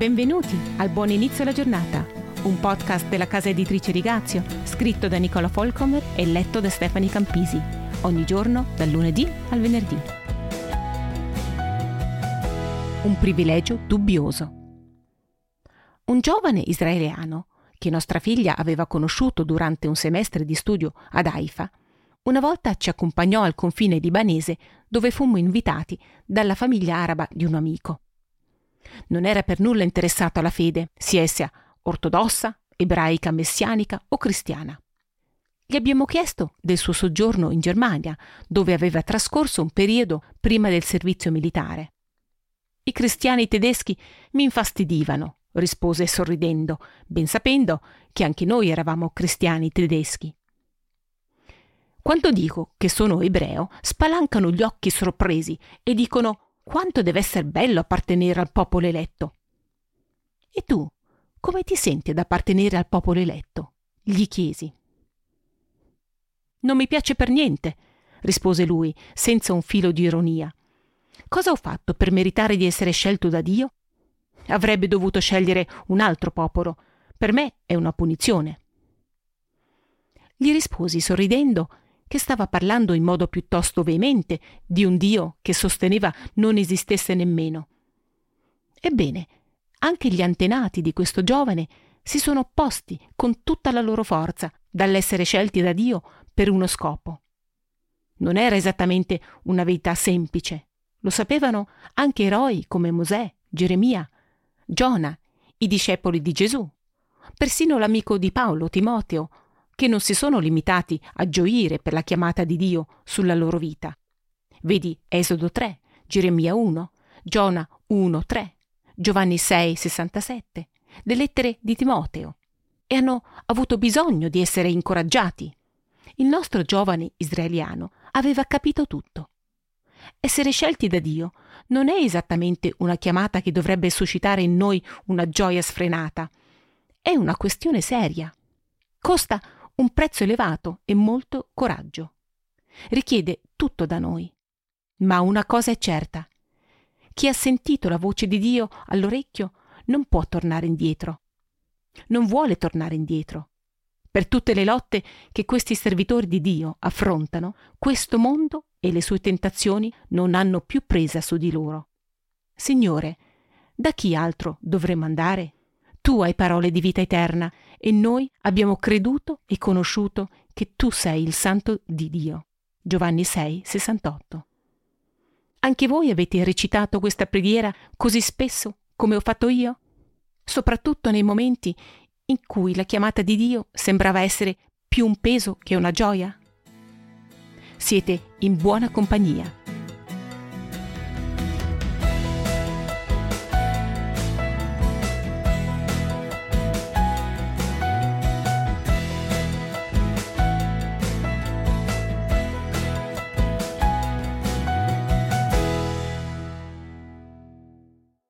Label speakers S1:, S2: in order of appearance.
S1: Benvenuti al Buon Inizio alla Giornata, un podcast della casa editrice Rigazio, scritto da Nicola Folcomer e letto da Stefani Campisi, ogni giorno dal lunedì al venerdì. Un privilegio dubbioso. Un giovane israeliano, che nostra figlia aveva conosciuto durante un semestre di studio ad Haifa, una volta ci accompagnò al confine libanese dove fummo invitati dalla famiglia araba di un amico. Non era per nulla interessato alla fede, sia essa ortodossa, ebraica, messianica o cristiana. Gli abbiamo chiesto del suo soggiorno in Germania, dove aveva trascorso un periodo prima del servizio militare. I cristiani tedeschi mi infastidivano, rispose sorridendo, ben sapendo che anche noi eravamo cristiani tedeschi. Quando dico che sono ebreo, spalancano gli occhi sorpresi e dicono quanto deve essere bello appartenere al popolo eletto. E tu, come ti senti ad appartenere al popolo eletto? gli chiesi. Non mi piace per niente, rispose lui, senza un filo di ironia. Cosa ho fatto per meritare di essere scelto da Dio? Avrebbe dovuto scegliere un altro popolo. Per me è una punizione. Gli risposi sorridendo che stava parlando in modo piuttosto veemente di un Dio che sosteneva non esistesse nemmeno. Ebbene, anche gli antenati di questo giovane si sono opposti con tutta la loro forza dall'essere scelti da Dio per uno scopo. Non era esattamente una verità semplice, lo sapevano anche eroi come Mosè, Geremia, Giona, i discepoli di Gesù, persino l'amico di Paolo, Timoteo, che non si sono limitati a gioire per la chiamata di Dio sulla loro vita. Vedi Esodo 3, Geremia 1, Giona 1, 3, Giovanni 6, 67, le lettere di Timoteo, e hanno avuto bisogno di essere incoraggiati. Il nostro giovane israeliano aveva capito tutto. Essere scelti da Dio non è esattamente una chiamata che dovrebbe suscitare in noi una gioia sfrenata. È una questione seria. Costa un prezzo elevato e molto coraggio. Richiede tutto da noi. Ma una cosa è certa. Chi ha sentito la voce di Dio all'orecchio non può tornare indietro. Non vuole tornare indietro. Per tutte le lotte che questi servitori di Dio affrontano, questo mondo e le sue tentazioni non hanno più presa su di loro. Signore, da chi altro dovremmo andare? Tu hai parole di vita eterna e noi abbiamo creduto e conosciuto che tu sei il Santo di Dio. Giovanni 6, 68. Anche voi avete recitato questa preghiera così spesso come ho fatto io? Soprattutto nei momenti in cui la chiamata di Dio sembrava essere più un peso che una gioia? Siete in buona compagnia